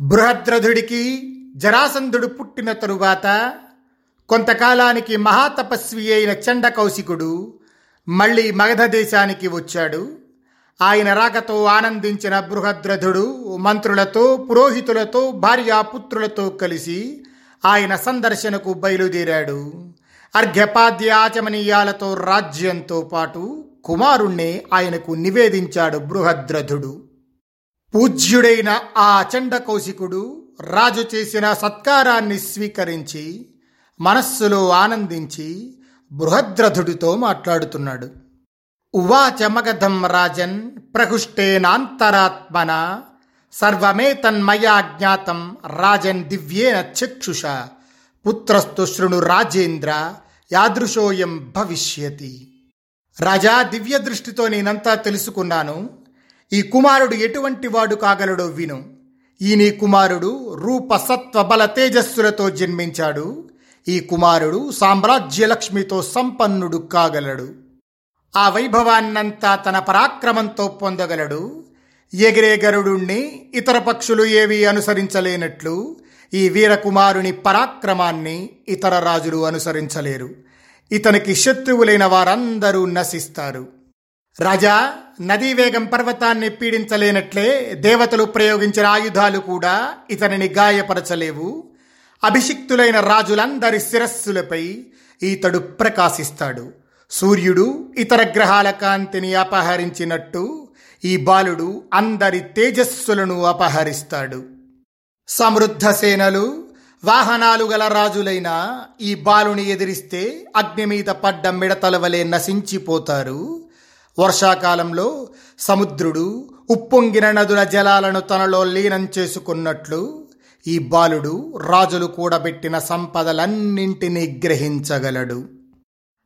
బృహద్రథుడికి జరాసంధుడు పుట్టిన తరువాత కొంతకాలానికి మహాతపస్వి అయిన చండకౌశికుడు మళ్ళీ మగధ దేశానికి వచ్చాడు. ఆయన రాకతో ఆనందించిన బృహద్రథుడు మంత్రులతో పురోహితులతో భార్యాపుత్రులతో కలిసి ఆయన సందర్శనకు బయలుదేరాడు. అర్ఘ్యపాద్య ఆచమనీయాలతో రాజ్యంతో పాటు కుమారుణ్ణి ఆయనకు నివేదించాడు బృహద్రథుడు. పూజ్యుడైన ఆ అచండ కౌశికుడు రాజు చేసిన సత్కారాన్ని స్వీకరించి మనస్సులో ఆనందించి బృహద్రథుడితో మాట్లాడుతున్నాడు. ఉవాచమగధం రాజన్ ప్రహుష్టేనాంతరాత్మన సర్వమేతన్మయా జ్ఞాతం రాజన్ దివ్యేన చక్షుష పుత్రస్తు శృణు రాజేంద్ర యాదృశోయం భవిష్యతి. రాజా దివ్య దృష్టితో నేనంతా తెలుసుకున్నాను. ఈ కుమారుడు ఎటువంటి వాడు కాగలడో విను. ఈ నీ కుమారుడు రూప సత్వబల తేజస్సులతో జన్మించాడు. ఈ కుమారుడు సామ్రాజ్యలక్ష్మితో సంపన్నుడు కాగలడు. ఆ వైభవాన్నంతా తన పరాక్రమంతో పొందగలడు. ఎగిరే గరుడుణ్ణి ఇతర పక్షులు ఏవి అనుసరించలేనట్లు ఈ వీరకుమారుని పరాక్రమాన్ని ఇతర రాజులు అనుసరించలేరు. ఇతనికి శత్రువులైన వారందరూ నశిస్తారు. రాజా నదీ వేగం పర్వతాన్ని పీడించలేనట్లే దేవతలు ప్రయోగించిన ఆయుధాలు కూడా ఇతనిని గాయపరచలేవు. అభిషిక్తులైన రాజులందరి శిరస్సులపై ఈతడు ప్రకాశిస్తాడు. సూర్యుడు ఇతర గ్రహాల కాంతిని అపహరించినట్టు ఈ బాలుడు అందరి తేజస్సులను అపహరిస్తాడు. సమృద్ధ సేనలు వాహనాలు గల రాజులైన ఈ బాలుని ఎదిరిస్తే అగ్ని మీద పడ్డ మిడతల వలె నశించిపోతారు. వర్షాకాలంలో సముద్రుడు ఉప్పొంగిన నదుల జలాలను తనలో లీనం చేసుకున్నట్లు ఈ బాలుడు రాజులు కూడబెట్టిన సంపదలన్నింటినీ గ్రహించగలడు.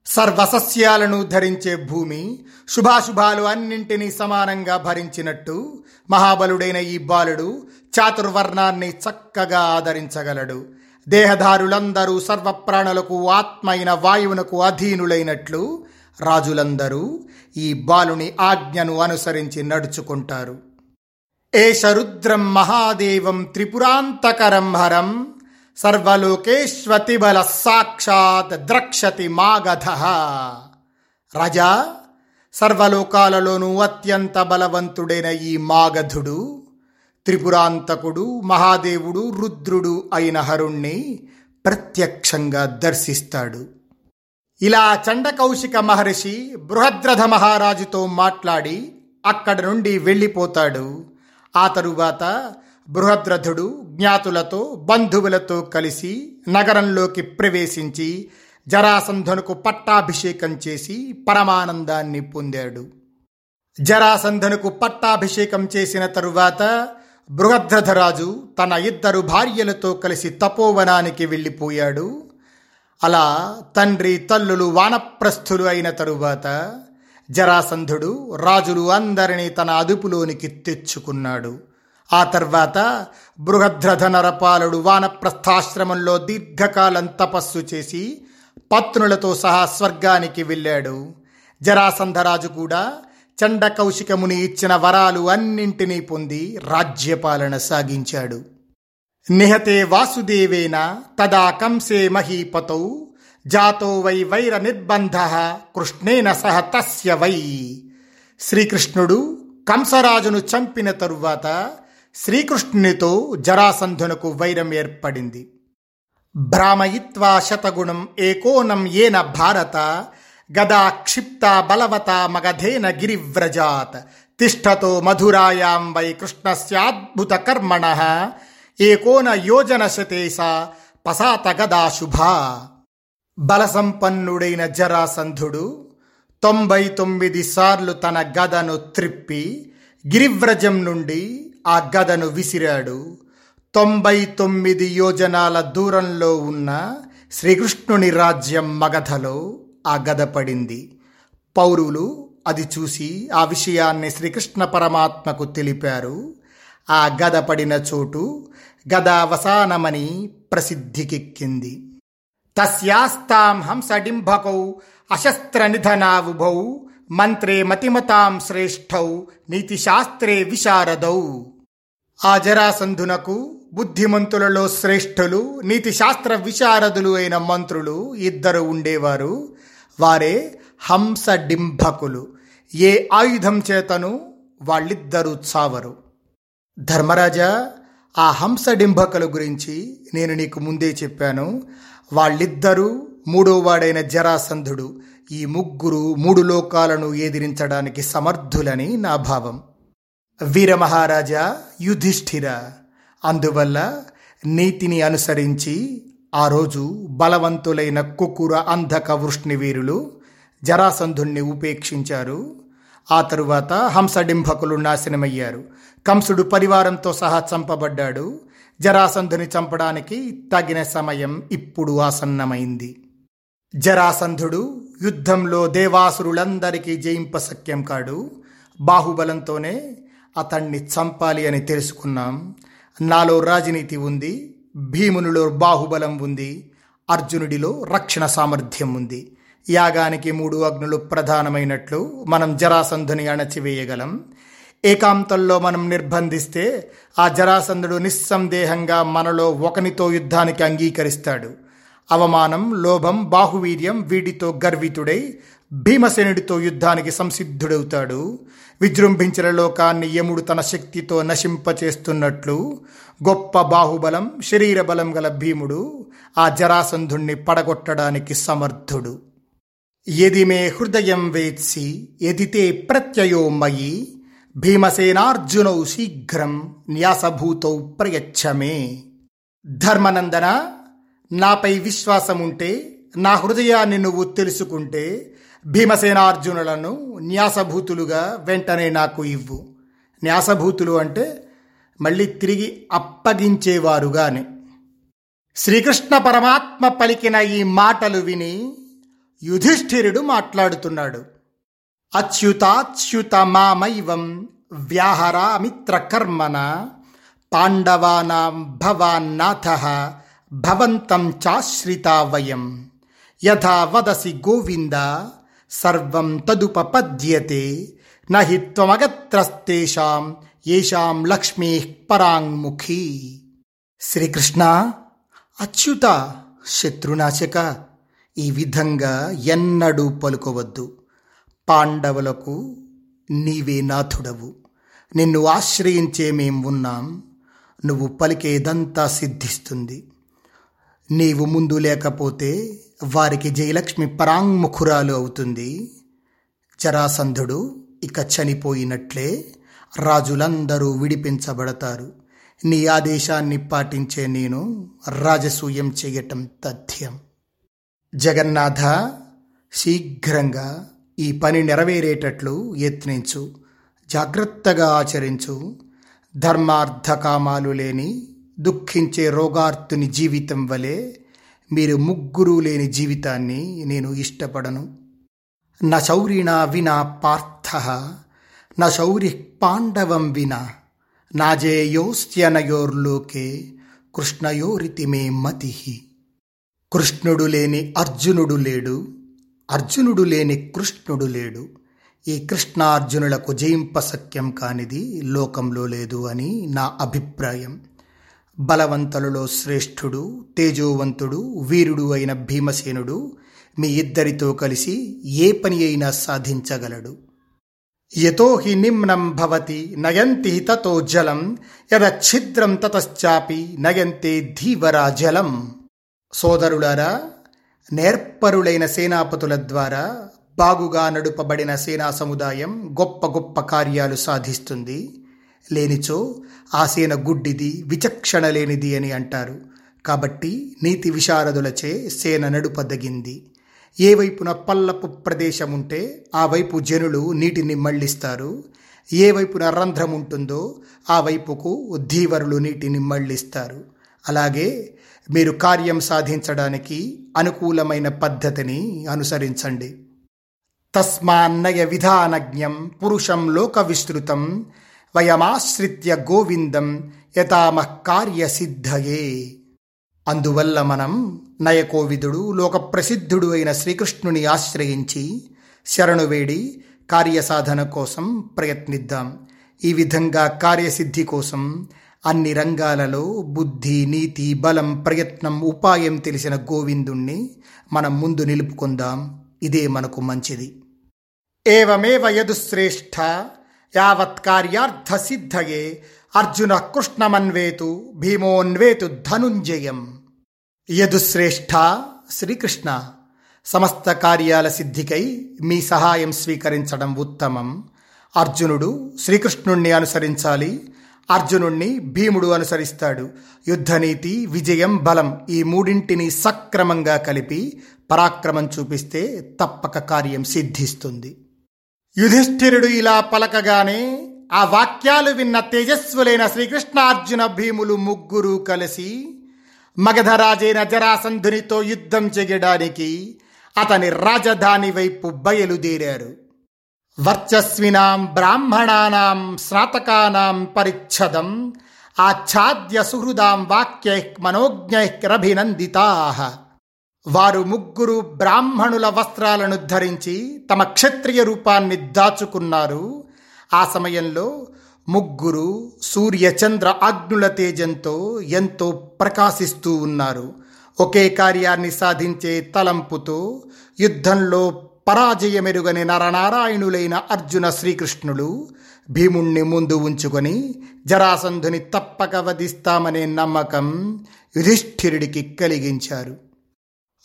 సర్వసస్యాలను ధరించే భూమి శుభాశుభాలు అన్నింటినీ సమానంగా భరించినట్టు మహాబలుడైన ఈ బాలుడు చాతుర్వర్ణాన్ని చక్కగా ఆదరించగలడు. దేహదారులందరూ సర్వప్రాణులకు ఆత్మైన వాయువునకు అధీనులైనట్లు రాజులందరూ ఈ బాలుని ఆజ్ఞను అనుసరించి నడుచుకుంటారు. ఏషరుద్రం మహాదేవం త్రిపురాంతకరం హరం సర్వలోకేష్వతిబల సాక్షాత్ ద్రక్షతి మాగధ. రజా సర్వలోకాలలోనూ అత్యంత బలవంతుడైన ఈ మాగధుడు త్రిపురాంతకుడు మహాదేవుడు రుద్రుడు అయిన హరుణ్ణి ప్రత్యక్షంగా దర్శిస్తాడు. ఇలా చండకౌశిక మహర్షి బృహద్రథ మహారాజుతో మాట్లాడి అక్కడ నుండి వెళ్ళిపోతాడు. ఆ తరువాత బృహద్రథుడు జ్ఞాతులతో బంధువులతో కలిసి నగరంలోకి ప్రవేశించి జరాసంధనుకు పట్టాభిషేకం చేసి పరమానందాన్ని పొందాడు. జరాసంధనుకు పట్టాభిషేకం చేసిన తరువాత బృహద్రథరాజు తన ఇద్దరు భార్యలతో కలిసి తపోవనానికి వెళ్ళిపోయాడు. అలా తండ్రి తల్లులు వానప్రస్థులు అయిన తరువాత జరాసంధుడు రాజులు అందరినీ తన అదుపులోనికి తెచ్చుకున్నాడు. ఆ తర్వాత బృహద్రథ నరపాలుడు వానప్రస్థాశ్రమంలో దీర్ఘకాలం తపస్సు చేసి పత్నులతో సహా స్వర్గానికి వెళ్ళాడు. జరాసంధరాజు కూడా చండకౌశికముని ఇచ్చిన వరాలు అన్నింటినీ పొంది రాజ్యపాలన సాగించాడు. నిహతే వాసుదేవేన తదా కంసే మహీపతౌ జాతో వై వైర నిర్బంధ కృష్ణేన సహ తస్య వై. శ్రీకృష్ణుడు కంసరాజును చంపిన తరువాత శ్రీకృష్ణునితో జరాసంధునకు వైరం ఏర్పడింది. భ్రామయిత్వా శతగుణం ఏకోనం ఏన భారత గదా క్షిప్త బలవత మగధేన గిరివ్రజాత్. తిష్టతో మధురాయాం వై కృష్ణస్యాద్భుత కర్మణ ఏకోన యోజన శతేస పసాత గదా బలసంపన్నుడైన జరాసంధుడు తొంభై తొమ్మిది సార్లు తన గదను త్రిప్పి గిరివ్రజం నుండి ఆ గదను విసిరాడు. తొంభై తొమ్మిది యోజనాల దూరంలో ఉన్న శ్రీకృష్ణుని రాజ్యం మగధలో ఆ గద పడింది. పౌరులు అది చూసి ఆ విషయాన్ని శ్రీకృష్ణ పరమాత్మకు తెలిపారు. ఆ గద పడిన చోటు గదావసానమని ప్రసిద్ధికెక్కింది. తస్యాస్తాం హంసడింభకౌ అశస్త్ర నిధనావుభౌ మంత్రే మతిమతాం శ్రేష్ఠౌ నీతిశాస్త్రే విశారదౌ. ఆ జరాసంధునకు బుద్ధిమంతులలో శ్రేష్ఠులు నీతిశాస్త్ర విశారదులు అయిన మంత్రులు ఇద్దరు ఉండేవారు. వారే హంసడింభకులు. ఏ ఆయుధం చేతను వాళ్ళిద్దరూ చావరు. ధర్మరాజా ఆ హంసడింభకుల గురించి నేను నీకు ముందే చెప్పాను. వాళ్ళిద్దరూ మూడోవాడైన జరాసంధుడు. ఈ ముగ్గురు మూడు లోకాలను ఎదిరించడానికి సమర్థులని నా భావం. వీరమహారాజా యుధిష్ఠిర. అందువల్ల నీతిని అనుసరించి ఆ రోజు బలవంతులైన కుకుర అంధక వృష్ణివీరులు జరాసంధుణ్ణి ఉపేక్షించారు. ఆ తరువాత హంసడింభకులు నాశనమయ్యారు. కంసుడు పరివారంతో సహా చంపబడ్డాడు. జరాసంధుని చంపడానికి తగిన సమయం ఇప్పుడు ఆసన్నమైంది. జరాసంధుడు యుద్ధంలో దేవాసురులందరికీ జయింపశక్యం కాడు. బాహుబలంతోనే అతన్ని చంపాలి అని తెలుసుకున్నాం. నాలో రాజనీతి ఉంది. భీమునిలో బాహుబలం ఉంది. అర్జునుడిలో రక్షణ సామర్థ్యం ఉంది. యాగానికి మూడు అగ్నులు ప్రధానమైనట్లు మనం జరాసంధుని అణచివేయగలం. ఏకాంతంలో మనం నిర్బంధిస్తే ఆ జరాసంధుడు నిస్సందేహంగా మనలో ఒకనితో యుద్ధానికి అంగీకరిస్తాడు. అవమానం లోభం బాహువీర్యం వీటితో గర్వితుడై భీమసేనుడితో యుద్ధానికి సంసిద్ధుడవుతాడు. విజృంభించిన లోకాన్ని యముడు తన శక్తితో నశింపచేస్తున్నట్లు గొప్ప బాహుబలం శరీర బలం గల భీముడు ఆ జరాసంధుణ్ణి పడగొట్టడానికి సమర్థుడు. ఎది మే హృదయం వేత్సి ఎదితే ప్రత్యయో మయి భీమసేనార్జునౌ శీఘ్రం న్యాసభూతౌ ప్రయచ్చమే. ధర్మనందన నాపై విశ్వాసం ఉంటే నా హృదయాన్ని నువ్వు తెలుసుకుంటే భీమసేనార్జునులను న్యాసభూతులుగా వెంటనే నాకు ఇవ్వు. న్యాసభూతులు అంటే మళ్ళీ తిరిగి అప్పగించేవారుగానే. శ్రీకృష్ణ పరమాత్మ పలికిన ఈ మాటలు విని యుధిష్ఠిరుడు మాట్లాడుతున్నాడు. అచ్యుతాచ్యుత మామైవం వ్యాహరామిత్ర కర్మణ పాండవానాం భవాన్నాథ భవంతం చాశ్రితా వయం. యథా వదసి గోవింద సర్వం తదుపపద్యతే నహి త్వమగత్రస్తేషాం ఏషాం లక్ష్మీ పరాంగ్ముఖీ. శ్రీకృష్ణ అచ్యుత శత్రునాశక ఈ విధంగా ఎన్నడూ పలుకోవద్దు. పాండవులకు నీవే నాథుడవు. నిన్ను ఆశ్రయించే మేం ఉన్నాం. నువ్వు పలికేదంతా సిద్ధిస్తుంది. నీవు ముందు లేకపోతే వారికి జయలక్ష్మి పరాంగ్ముఖురాలు అవుతుంది. జరాసంధుడు ఇక చనిపోయినట్లే రాజులందరూ విడిపించబడతారు. నీ ఆదేశాన్ని పాటించే నేను రాజసూయం చేయటం తథ్యం. జగన్నాథ శీఘ్రంగా ఈ పని నెరవేరేటట్లు యత్నించు జాగ్రత్తగా ఆచరించు. ధర్మార్థకామాలు లేని దుఃఖించే రోగార్తుని జీవితం వలె మీరు ముగ్గురు లేని జీవితాన్ని నేను ఇష్టపడను. నా శౌరిణా వినా పార్థ నా శౌరి పాండవం వినా నాజేయోస్త్యనయోర్లోకే కృష్ణయోరితి మే మతి. కృష్ణుడు లేని అర్జునుడు లేడు. అర్జునుడు లేని కృష్ణుడు లేడు. ఈ కృష్ణార్జునులకు జయింపశక్యం కానిది లోకంలో లేదు అని నా అభిప్రాయం. బలవంతులలో శ్రేష్ఠుడు తేజోవంతుడు వీరుడు అయిన భీమసేనుడు మీ ఇద్దరితో కలిసి ఏ పని అయినా సాధించగలడు. యతో హి నిమ్నం భవతి నయంతి తతో జలం యద ఛిద్రం తతశ్చాపి నయంతే ధీవరా జలం సోదరులారా నేర్పరులైన సేనాపతుల ద్వారా బాగుగా నడుపబడిన సేనా సముదాయం గొప్ప గొప్ప కార్యాలు సాధిస్తుంది. లేనిచో ఆ సేన గుడ్డిది విచక్షణ లేనిది అని అంటారు. కాబట్టి నీతి విశారదులచే సేన నడుపదగింది. ఏ వైపున పల్లపు ప్రదేశం ఉంటే ఆ వైపు జనులు నీటిని మళ్ళిస్తారు. ఏ వైపున రంధ్రం ఉంటుందో ఆ వైపుకు ధీవరులు నీటిని మళ్ళిస్తారు. అలాగే మీరు కార్యం సాధించడానికి అనుకూలమైన పద్ధతిని అనుసరించండి. తస్మాన్నయ విధానజ్ఞం పురుషం లోక విస్తృతం వయమాశ్రిత్య గోవిందం యథామః కార్యసిద్ధయే. అందువల్ల మనం నయకోవిదుడు లోకప్రసిద్ధుడు అయిన శ్రీకృష్ణుని ఆశ్రయించి శరణు వేడి కార్యసాధన కోసం ప్రయత్నిద్దాం. ఈ విధంగా కార్యసిద్ధి కోసం అన్ని రంగాలలో బుద్ధి నీతి బలం ప్రయత్నం ఉపాయం తెలిసిన గోవిందుణ్ణి మనం ముందు నిలుపుకుందాం. ఇదే మనకు మంచిది. ఏవమేవ యదుశ్రేష్ఠ యావత్ కార్యార్థ సిద్ధయే అర్జున కృష్ణమన్వేతు భీమోన్వేతు ధనుంజయం. యదుశ్రేష్ఠ శ్రీకృష్ణ సమస్త కార్యాల సిద్ధికై మీ సహాయం స్వీకరించడం ఉత్తమం. అర్జునుడు శ్రీకృష్ణుణ్ణి అనుసరించాలి. అర్జునుణ్ణి భీముడు అనుసరిస్తాడు. యుద్ధనీతి విజయం బలం ఈ మూడింటిని సక్రమంగా కలిపి పరాక్రమం చూపిస్తే తప్పక కార్యం సిద్ధిస్తుంది. యుధిష్ఠిరుడు ఇలా పలకగానే ఆ వాక్యాలు విన్న తేజస్వులైన శ్రీకృష్ణార్జున భీములు ముగ్గురు కలిసి మగధరాజైన జరాసంధునితో యుద్ధం చెయ్యడానికి అతని రాజధాని వైపు బయలుదేరారు. వర్చస్వినాం బ్రాహ్మణానాం స్నాతకానాం పరిచ్ఛదం ఆచ్ఛాద్య సుహృదాం వాక్యై మనోజ్ఞైరభినందితా వారు ముగ్గురు బ్రాహ్మణుల వస్త్రాలను ధరించి తమ క్షత్రియ రూపాన్ని దాచుకున్నారు. ఆ సమయంలో ముగ్గురు సూర్యచంద్ర అగ్నుల తేజంతో ఎంతో ప్రకాశిస్తూ ఉన్నారు. ఒకే కార్యాన్ని సాధించే తలంపుతో యుద్ధంలో పరాజయమెరుగని నరనారాయణులైన అర్జున శ్రీకృష్ణులు భీముణ్ణి ముందు ఉంచుకొని జరాసంధుని తప్పక వధిస్తామనే నమ్మకం యుధిష్ఠిరుడికి కలిగించారు.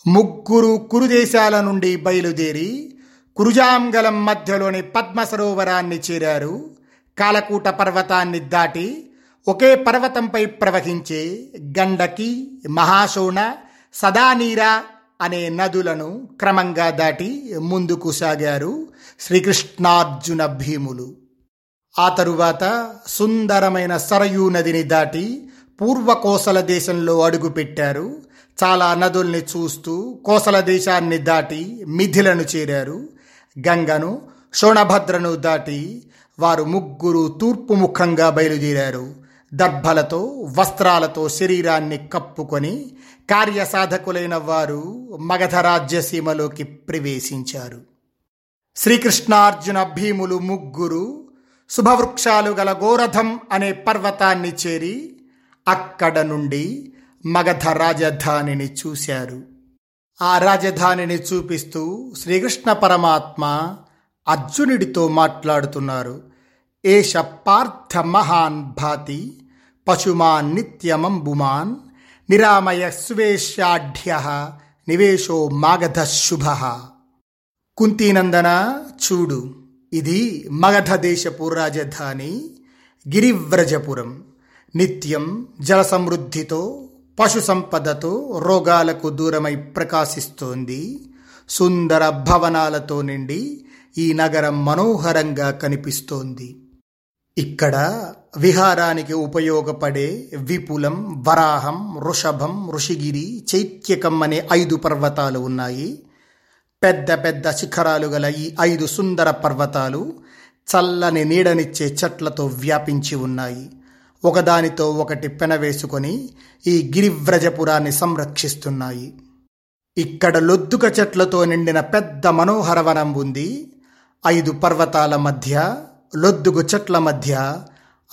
ముగ్గురు కురుదేశాల నుండి బయలుదేరి కురుజాంగలం మధ్యలోని పద్మ సరోవరాన్ని చేరారు. కాలకూట పర్వతాన్ని దాటి ఒకే పర్వతంపై ప్రవహించే గండకి మహాశోణ సదానీరా అనే నదులను క్రమంగా దాటి ముందుకు సాగారు శ్రీకృష్ణార్జున భీములు. ఆ తరువాత సుందరమైన సరయూ నదిని దాటి పూర్వ కోసల దేశంలో అడుగుపెట్టారు చాలా నదుల్ని చూస్తూ కోసల దేశాన్ని దాటి మిథిలను చేరారు. గంగను శోణభద్రను దాటి వారు ముగ్గురు తూర్పు ముఖంగా బయలుదేరారు. దర్భలతో వస్త్రాలతో శరీరాన్ని కప్పుకొని కార్యసాధకులైన వారు మగధ రాజ్యసీమలోకి ప్రవేశించారు. శ్రీకృష్ణార్జున భీములు ముగ్గురు శుభవృక్షాలు గల గోరథం అనే పర్వతాన్ని చేరి అక్కడ నుండి మగధ రాజధానిని చూశారు. ఆ రాజధానిని చూపిస్తూ శ్రీకృష్ణ పరమాత్మ అర్జునుడితో మాట్లాడుతున్నారు. ఏష పార్థ మహాన్ భాతి పశుమాన్ నిత్యమంబుమాన్ నిరామయ సువేశాఢ్య నివేశో మాగధ శుభ కుంతీనందన చూడు ఇది మగధ దేశపు రాజధాని గిరివ్రజపురం నిత్యం జల సమృద్ధితో పశు సంపదతో రోగాలకు దూరమై ప్రకాశిస్తోంది। సుందర భవనాలతో నిండి ఈ నగరం మనోహరంగా కనిపిస్తోంది। ఇక్కడ విహారానికి ఉపయోగపడే విపులం వరాహం వృషభం ఋషిగిరి చైత్యకం అనే ఐదు పర్వతాలు ఉన్నాయి. పెద్ద పెద్ద శిఖరాలు గల ఈ ఐదు సుందర పర్వతాలు చల్లని నీడనిచ్చే చెట్లతో వ్యాపించి ఉన్నాయి. ఒకదానితో ఒకటి పెనవేసుకొని ఈ గిరివ్రజపురాన్ని సంరక్షిస్తున్నాయి. ఇక్కడ లొద్దుక చెట్లతో నిండిన పెద్ద మనోహర వనం ఉంది. ఐదు పర్వతాల మధ్య లొద్దుగు చెట్ల మధ్య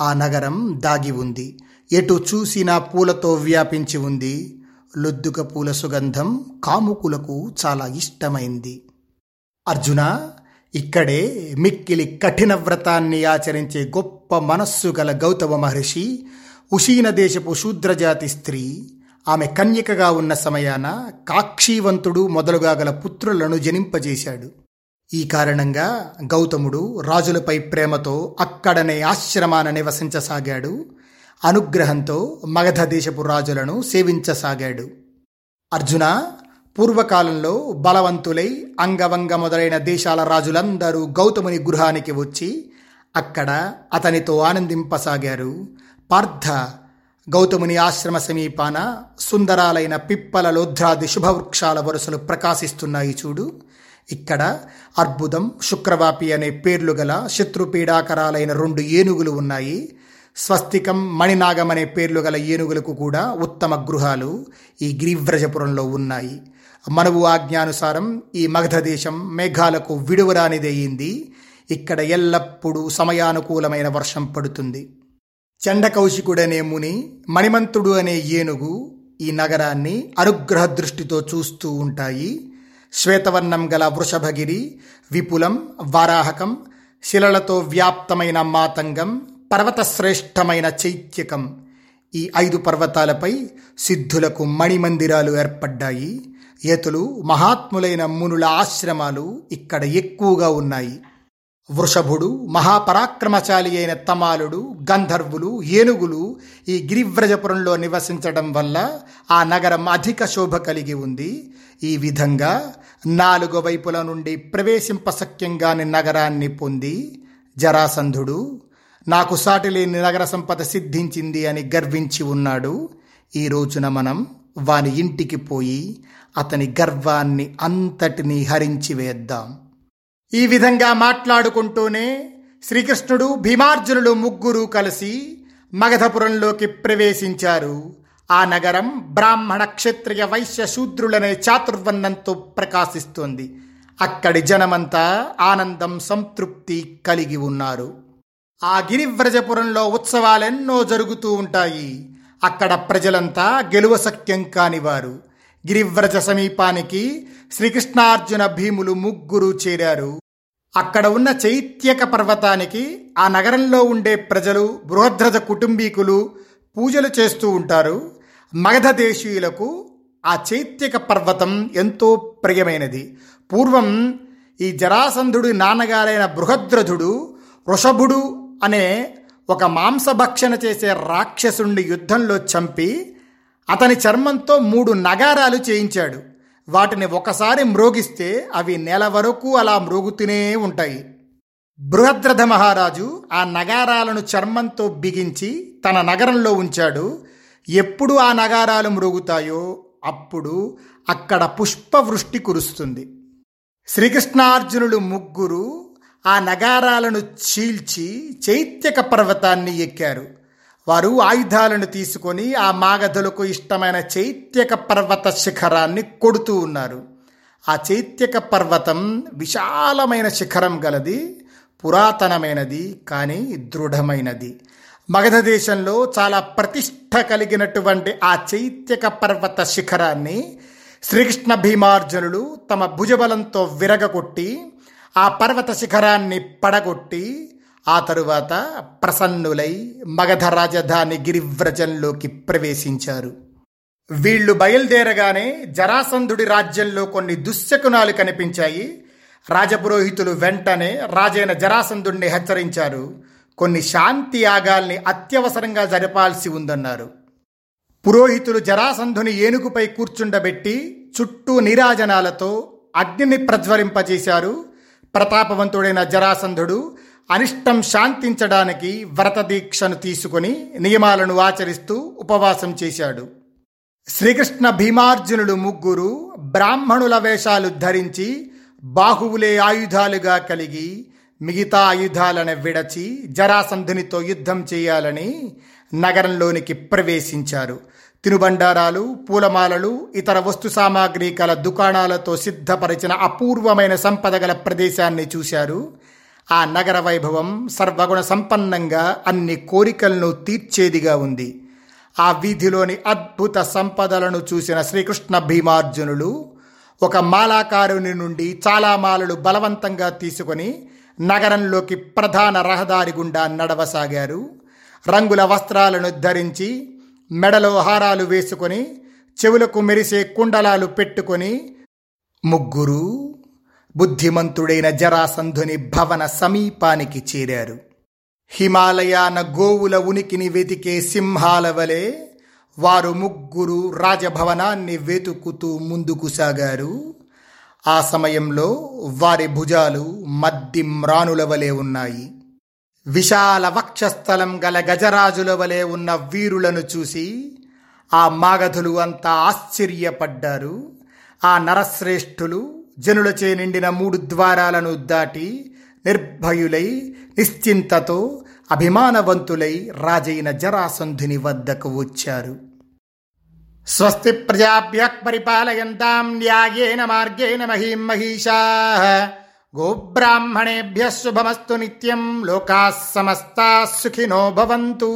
ఆ నగరం దాగి ఉంది. ఎటు చూసినా పూలతో వ్యాపించి ఉంది. లొద్దుక పూల సుగంధం కాముకులకు చాలా ఇష్టమైంది. అర్జున ఇక్కడే మిక్కిలి కఠిన వ్రతాన్ని ఆచరించే గొప్ప మనస్సు గల గౌతమ మహర్షి ఉషీన దేశపు శూద్రజాతి స్త్రీ ఆమె కన్యకగా ఉన్న సమయాన కాక్షీవంతుడు మొదలుగా గల పుత్రులను జనింపజేశాడు. ఈ కారణంగా గౌతముడు రాజులపై ప్రేమతో అక్కడనే ఆశ్రమాన నివసించసాగాడు. అనుగ్రహంతో మగధ దేశపు రాజులను సేవించసాగాడు. అర్జున పూర్వకాలంలో బలవంతులై అంగవంగ మొదలైన దేశాల రాజులందరూ గౌతముని గృహానికి వచ్చి అక్కడ అతనితో ఆనందింపసాగారు. పార్థ గౌతముని ఆశ్రమ సమీపాన సుందరాలైన పిప్పల లోధ్రాది శుభవృక్షాల వరుసలు ప్రకాశిస్తున్నాయి చూడు. ఇక్కడ అర్బుదం శుక్రవాపి అనే పేర్లు గల శత్రుపీడాకరాలైన రెండు ఏనుగులు ఉన్నాయి. స్వస్తికం మణినాగం అనే పేర్లు గల ఏనుగులకు కూడా ఉత్తమ గృహాలు ఈ గిరివ్రజపురంలో ఉన్నాయి. మనవు ఆజ్ఞానుసారం ఈ మగధ దేశం మేఘాలకు విడువరానిదయ్యింది ఇక్కడ ఎల్లప్పుడూ సమయానుకూలమైన వర్షం పడుతుంది. చండకౌశికుడనే ముని మణిమంతుడు అనే ఏనుగు ఈ నగరాన్ని అనుగ్రహ దృష్టితో చూస్తూ ఉంటాయి. శ్వేతవర్ణం గల వృషభగిరి విపులం వారాహకం శిలలతో వ్యాప్తమైన మాతంగం పర్వతశ్రేష్టమైన చైత్యకం. ఈ ఐదు పర్వతాలపై సిద్ధులకు మణిమందిరాలు ఏర్పడ్డాయి. ఏతులు మహాత్ములైన మునుల ఆశ్రమాలు ఇక్కడ ఎక్కువగా ఉన్నాయి. వృషభుడు మహాపరాక్రమశాలి అయిన తమాలుడు గంధర్వులు ఏనుగులు ఈ గిరివ్రజపురంలో నివసించడం వల్ల ఆ నగరం అధిక శోభ కలిగి ఉంది. ఈ విధంగా నాలుగు వైపుల నుండి ప్రవేశింపశక్యంగాని నగరాన్ని పొంది జరాసంధుడు నాకు సాటిలేని నగర సంపద సిద్ధించింది అని గర్వించి ఉన్నాడు. ఈ రోజున మనం వాని ఇంటికి పోయి అతని గర్వాన్ని అంతటినీ హరించి వేద్దాం. ఈ విధంగా మాట్లాడుకుంటూనే శ్రీకృష్ణుడు భీమార్జునులు ముగ్గురు కలిసి మగధపురంలోకి ప్రవేశించారు. ఆ నగరం బ్రాహ్మణ క్షత్రియ వైశ్య శూద్రులనే చాతుర్వర్ణంతో ప్రకాశిస్తోంది. అక్కడి జనమంతా ఆనందం సంతృప్తి కలిగి ఉన్నారు. ఆ గిరివ్రజపురంలో ఉత్సవాలెన్నో జరుగుతూ ఉంటాయి. అక్కడ ప్రజలంతా గెలువ సఖ్యం కానివారు. గిరివ్రజ సమీపానికి శ్రీకృష్ణార్జున భీములు ముగ్గురు చేరారు. అక్కడ ఉన్న చైత్యక పర్వతానికి ఆ నగరంలో ఉండే ప్రజలు బృహద్రథ కుటుంబీకులు పూజలు చేస్తూ ఉంటారు. మగధ దేశీయులకు ఆ చైత్యక పర్వతం ఎంతో ప్రియమైనది. పూర్వం ఈ జరాసంధుడి నాన్నగారైన బృహద్రథుడు వృషభుడు అనే ఒక మాంసభక్షణ చేసే రాక్షసుణ్ణి యుద్ధంలో చంపి అతని చర్మంతో మూడు నగారాలు చేయించాడు. వాటిని ఒకసారి మ్రోగిస్తే అవి నెల వరకు అలా మ్రోగుతూనే ఉంటాయి. బృహద్రథ మహారాజు ఆ నగారాలను చర్మంతో బిగించి తన నగరంలో ఉంచాడు. ఎప్పుడు ఆ నగారాలు మ్రోగుతాయో అప్పుడు అక్కడ పుష్పవృష్టి కురుస్తుంది. శ్రీకృష్ణార్జునులు ముగ్గురు ఆ నగారాలను చీల్చి చైత్యక పర్వతాన్ని ఎక్కారు. వారు ఆయుధాలను తీసుకొని ఆ మాగధులకు ఇష్టమైన చైత్యక పర్వత శిఖరాన్ని కొడుతూ ఉన్నారు. ఆ చైత్యక పర్వతం విశాలమైన శిఖరం గలది పురాతనమైనది కానీ దృఢమైనది. మగధ దేశంలో చాలా ప్రతిష్ట కలిగినటువంటి ఆ చైత్యక పర్వత శిఖరాన్ని శ్రీకృష్ణ భీమార్జునులు తమ భుజబలంతో విరగగొట్టి ఆ పర్వత శిఖరాన్ని పడగొట్టి ఆ తరువాత ప్రసన్నులై మగధ రాజధాని గిరివ్రజంలోకి ప్రవేశించారు. వీళ్ళు బయలుదేరగానే జరాసంధుడి రాజ్యంలో కొన్ని దుశ్శకునాలు కనిపించాయి. రాజపురోహితులు వెంటనే రాజైన జరాసంధుడిని హెచ్చరించారు. కొన్ని శాంతి యాగాల్ని అత్యవసరంగా జరపాల్సి ఉందన్నారు. పురోహితులు జరాసంధుని ఏనుగుపై కూర్చుండబెట్టి చుట్టూ నీరాజనాలతో అగ్నిని ప్రజ్వలింపజేశారు. ప్రతాపవంతుడైన జరాసంధుడు అనిష్టం శాంతించడానికి వ్రత దీక్షను తీసుకొని నియమాలను ఆచరిస్తూ ఉపవాసం చేశాడు. శ్రీకృష్ణ భీమార్జునులు ముగ్గురు బ్రాహ్మణుల వేషాలు ధరించి బాహువులే ఆయుధాలుగా కలిగి మిగతా ఆయుధాలను విడచి జరాసంధునితో యుద్ధం చేయాలని నగరంలోనికి ప్రవేశించారు. తినుబండారాలు పూలమాలలు ఇతర వస్తు సామాగ్రి కల దుకాణాలతో సిద్ధపరిచిన అపూర్వమైన సంపద గల ప్రదేశాన్ని చూశారు. ఆ నగర వైభవం సర్వగుణ సంపన్నంగా అన్ని కోరికలను తీర్చేదిగా ఉంది. ఆ వీధిలోని అద్భుత సంపదలను చూసిన శ్రీకృష్ణ భీమార్జునులు ఒక మాలాకారుని నుండి చాలా మాలలు బలవంతంగా తీసుకొని నగరంలోకి ప్రధాన రహదారి గుండా నడవసాగారు. రంగుల వస్త్రాలను ధరించి మెడలో హారాలు వేసుకొని చెవులకు మెరిసే కుండలాలు పెట్టుకొని ముగ్గురు బుద్ధిమంతుడైన జరాసంధుని భవన సమీపానికి చేరారు. హిమాలయాన గోవుల ఉనికిని వెతికే సింహాల వలె వారు ముగ్గురు రాజభవనాన్ని వెతుకుతూ ముందుకు సాగారు. ఆ సమయంలో వారి భుజాలు మద్ది మ్రానుల వలె ఉన్నాయి. విశాల వక్షస్థలం గల గజరాజుల వలె ఉన్న వీరులను చూసి ఆ మాగధులు అంతా ఆశ్చర్యపడ్డారు. ఆ నరశ్రేష్ఠులు జనులచే నిండిన మూడు ద్వారాలను దాటి నిర్భయులై నిశ్చింతతో అభిమానవంతులై రాజైన జరాసంధుని వద్దకు వచ్చారు. స్వస్తి ప్రజాభ్య పరిపాలయంతాం న్యాయేన మార్గేణ మహీం మహిషా. గోబ్రాహ్మణేభ్య శుభమస్తు నిత్యం లోకా సమస్తా సుఖినో భవంతు.